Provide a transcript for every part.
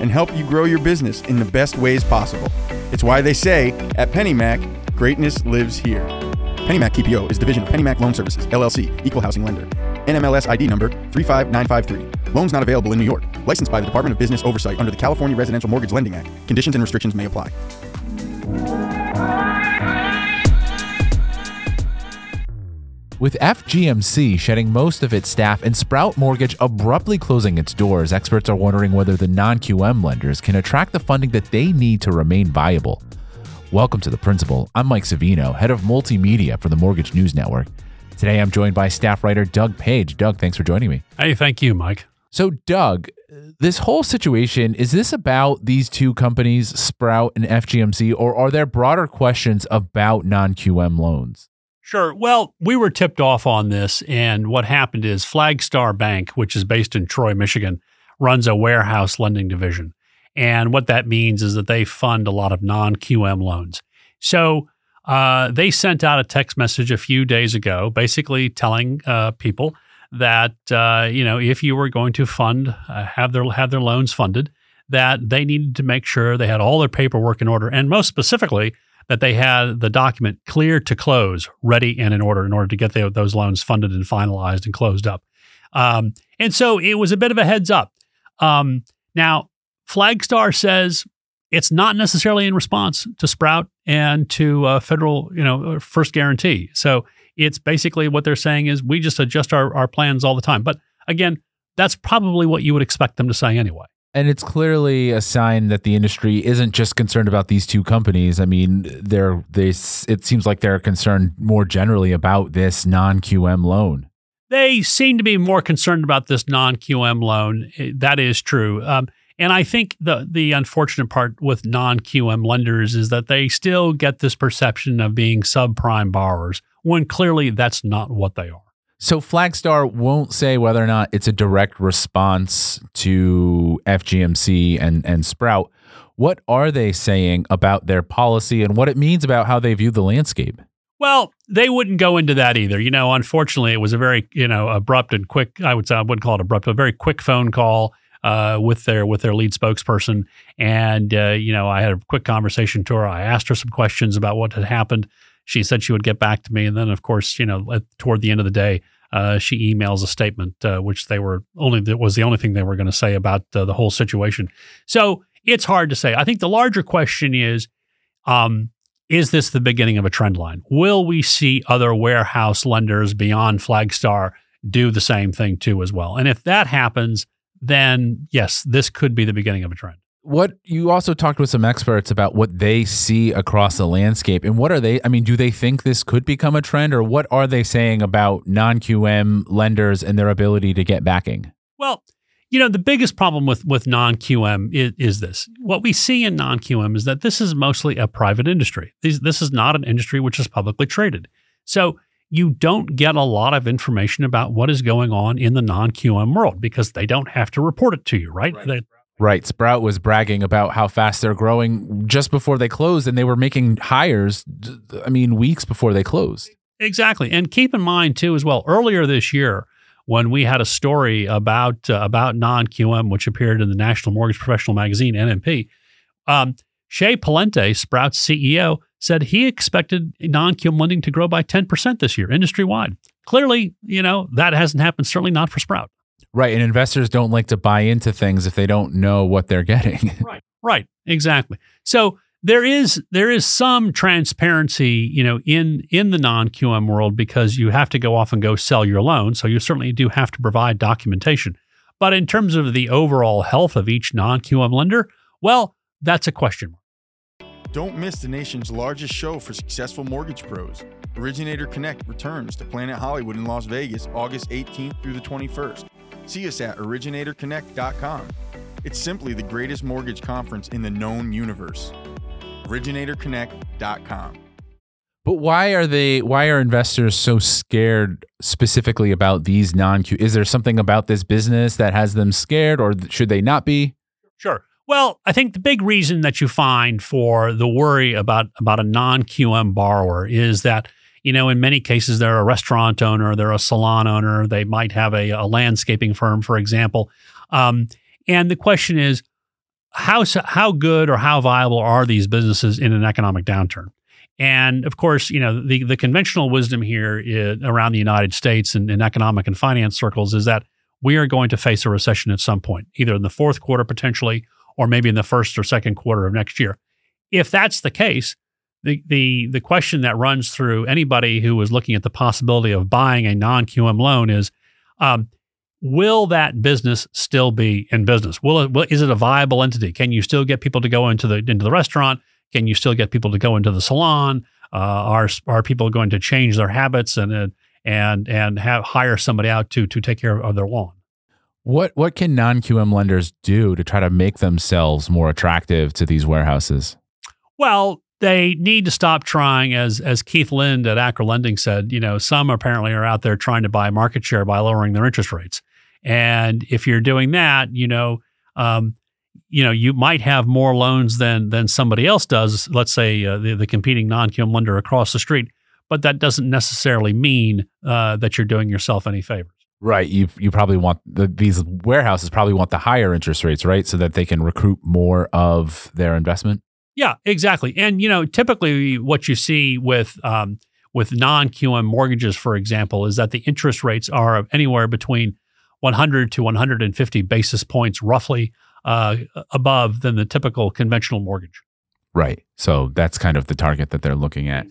and help you grow your business in the best ways possible. It's why they say at PennyMac, greatness lives here. PennyMac TPO is division of PennyMac Loan Services, LLC, equal housing lender. NMLS ID number 35953. Loans not available in New York. Licensed by the Department of Business Oversight under the California Residential Mortgage Lending Act. Conditions and restrictions may apply. With FGMC shedding most of its staff and Sprout Mortgage abruptly closing its doors, experts are wondering whether the non QM lenders can attract the funding that they need to remain viable. Welcome to The Principal. I'm Mike Savino, head of multimedia for the Mortgage News Network. Today I'm joined by staff writer Doug Page. Doug, thanks for joining me. Hey, thank you, Mike. So, Doug, this whole situation is this about these two companies, Sprout and FGMC, or are there broader questions about non QM loans? Sure. Well, we were tipped off on this, and what happened is Flagstar Bank, which is based in Troy, Michigan, runs a warehouse lending division. And what that means is that they fund a lot of non QM loans. So uh, they sent out a text message a few days ago, basically telling uh, people that uh, you know if you were going to fund uh, have their have their loans funded, that they needed to make sure they had all their paperwork in order, and most specifically that they had the document clear to close, ready and in order, in order to get the, those loans funded and finalized and closed up. Um, and so it was a bit of a heads up. Um, now, Flagstar says it's not necessarily in response to Sprout and to uh, federal, you know, uh, First Guaranty. So it's basically what they're saying is we just adjust our, our plans all the time. But again, that's probably what you would expect them to say anyway. And it's clearly a sign that the industry isn't just concerned about these two companies. I mean, they're they it seems like they're concerned more generally about this non-QM loan. They seem to be more concerned about this non-QM loan. That is true. Um, and I think the the unfortunate part with non-QM lenders is that they still get this perception of being subprime borrowers when clearly that's not what they are. So Flagstar won't say whether or not it's a direct response to FGMC and, and Sprout. What are they saying about their policy and what it means about how they view the landscape? Well, they wouldn't go into that either. You know, unfortunately, it was a very you know abrupt and quick. I would say I wouldn't call it abrupt, but a very quick phone call uh, with their with their lead spokesperson, and uh, you know I had a quick conversation to her. I asked her some questions about what had happened. She said she would get back to me, and then of course, you know, at, toward the end of the day, uh, she emails a statement uh, which they were only that was the only thing they were going to say about uh, the whole situation. So it's hard to say. I think the larger question is. Um, is this the beginning of a trend line? Will we see other warehouse lenders beyond Flagstar do the same thing too as well? And if that happens, then yes, this could be the beginning of a trend what you also talked with some experts about what they see across the landscape and what are they i mean do they think this could become a trend or what are they saying about non-qm lenders and their ability to get backing? Well you know the biggest problem with with non-qm is, is this. What we see in non-qm is that this is mostly a private industry. This, this is not an industry which is publicly traded. So you don't get a lot of information about what is going on in the non-qm world because they don't have to report it to you right, right. Right. Sprout was bragging about how fast they're growing just before they closed, and they were making hires, I mean, weeks before they closed. Exactly. And keep in mind, too, as well, earlier this year, when we had a story about uh, about non QM, which appeared in the National Mortgage Professional Magazine, NMP, um, Shea Pallante, Sprout's CEO, said he expected non QM lending to grow by 10% this year, industry wide. Clearly, you know, that hasn't happened, certainly not for Sprout. Right. And investors don't like to buy into things if they don't know what they're getting. right. Right. Exactly. So there is there is some transparency, you know, in in the non-QM world because you have to go off and go sell your loan. So you certainly do have to provide documentation. But in terms of the overall health of each non-QM lender, well, that's a question mark. Don't miss the nation's largest show for successful mortgage pros. Originator Connect returns to Planet Hollywood in Las Vegas August 18th through the 21st. See us at originatorconnect.com. It's simply the greatest mortgage conference in the known universe. OriginatorConnect.com. But why are they? Why are investors so scared specifically about these non Q? Is there something about this business that has them scared, or should they not be? Sure. Well, I think the big reason that you find for the worry about about a non QM borrower is that you know in many cases they're a restaurant owner, they're a salon owner, they might have a, a landscaping firm, for example, um, and the question is how how good or how viable are these businesses in an economic downturn? And of course, you know, the, the conventional wisdom here is, around the United States and in economic and finance circles is that we are going to face a recession at some point, either in the fourth quarter potentially, or maybe in the first or second quarter of next year. If that's the case, the the the question that runs through anybody who is looking at the possibility of buying a non QM loan is, um, will that business still be in business? Will it? Will, is it a viable entity? Can you still get people to go into the into the restaurant? Can you still get people to go into the salon? Uh, are are people going to change their habits and and and have hire somebody out to to take care of their lawn? What what can non QM lenders do to try to make themselves more attractive to these warehouses? Well, they need to stop trying, as as Keith Lind at Acra Lending said. You know, some apparently are out there trying to buy market share by lowering their interest rates, and if you're doing that, you know, um, you know, you might have more loans than than somebody else does. Let's say uh, the the competing non-QM lender across the street, but that doesn't necessarily mean uh, that you're doing yourself any favors. Right. You you probably want the, these warehouses probably want the higher interest rates, right, so that they can recruit more of their investment. Yeah, exactly. And you know, typically what you see with um, with non QM mortgages, for example, is that the interest rates are anywhere between 100 to 150 basis points, roughly uh, above than the typical conventional mortgage. Right. So that's kind of the target that they're looking at.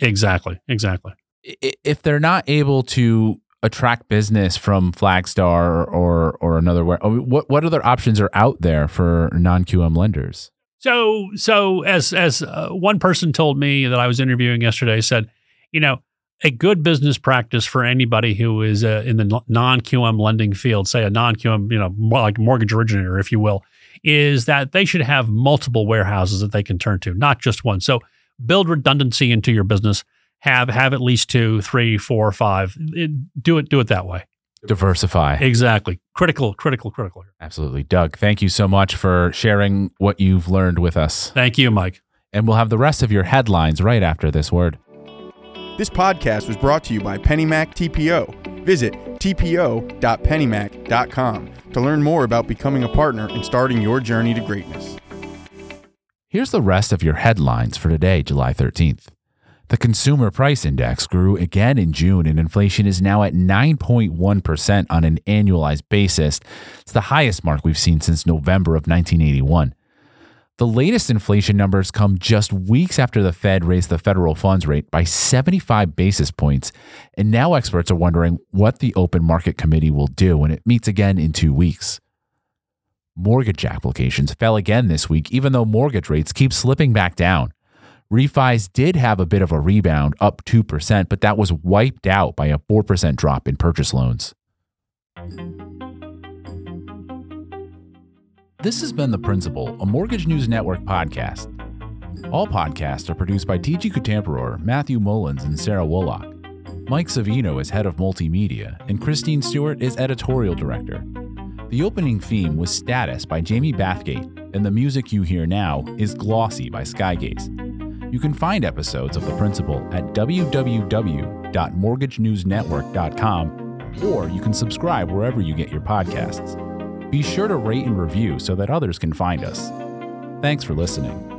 Exactly. Exactly. If they're not able to attract business from Flagstar or or another what what other options are out there for non QM lenders? So so as as uh, one person told me that I was interviewing yesterday said, you know, a good business practice for anybody who is uh, in the non QM lending field, say a non QM, you know, like mortgage originator, if you will, is that they should have multiple warehouses that they can turn to, not just one. So build redundancy into your business. Have have at least two, three, four, five. It, do it do it that way. Diversify. Exactly. Critical, critical, critical. Absolutely. Doug, thank you so much for sharing what you've learned with us. Thank you, Mike. And we'll have the rest of your headlines right after this word. This podcast was brought to you by PennyMac TPO. Visit tpo.pennymac.com to learn more about becoming a partner and starting your journey to greatness. Here's the rest of your headlines for today, July 13th. The Consumer Price Index grew again in June, and inflation is now at 9.1% on an annualized basis. It's the highest mark we've seen since November of 1981. The latest inflation numbers come just weeks after the Fed raised the federal funds rate by 75 basis points, and now experts are wondering what the Open Market Committee will do when it meets again in two weeks. Mortgage applications fell again this week, even though mortgage rates keep slipping back down. Refis did have a bit of a rebound, up 2%, but that was wiped out by a 4% drop in purchase loans. This has been The Principal, a Mortgage News Network podcast. All podcasts are produced by TG Kutamperor, Matthew Mullins, and Sarah Woloch. Mike Savino is head of multimedia, and Christine Stewart is editorial director. The opening theme was Status by Jamie Bathgate, and the music you hear now is Glossy by Skygaze. You can find episodes of The Principal at www.mortgagenewsnetwork.com, or you can subscribe wherever you get your podcasts. Be sure to rate and review so that others can find us. Thanks for listening.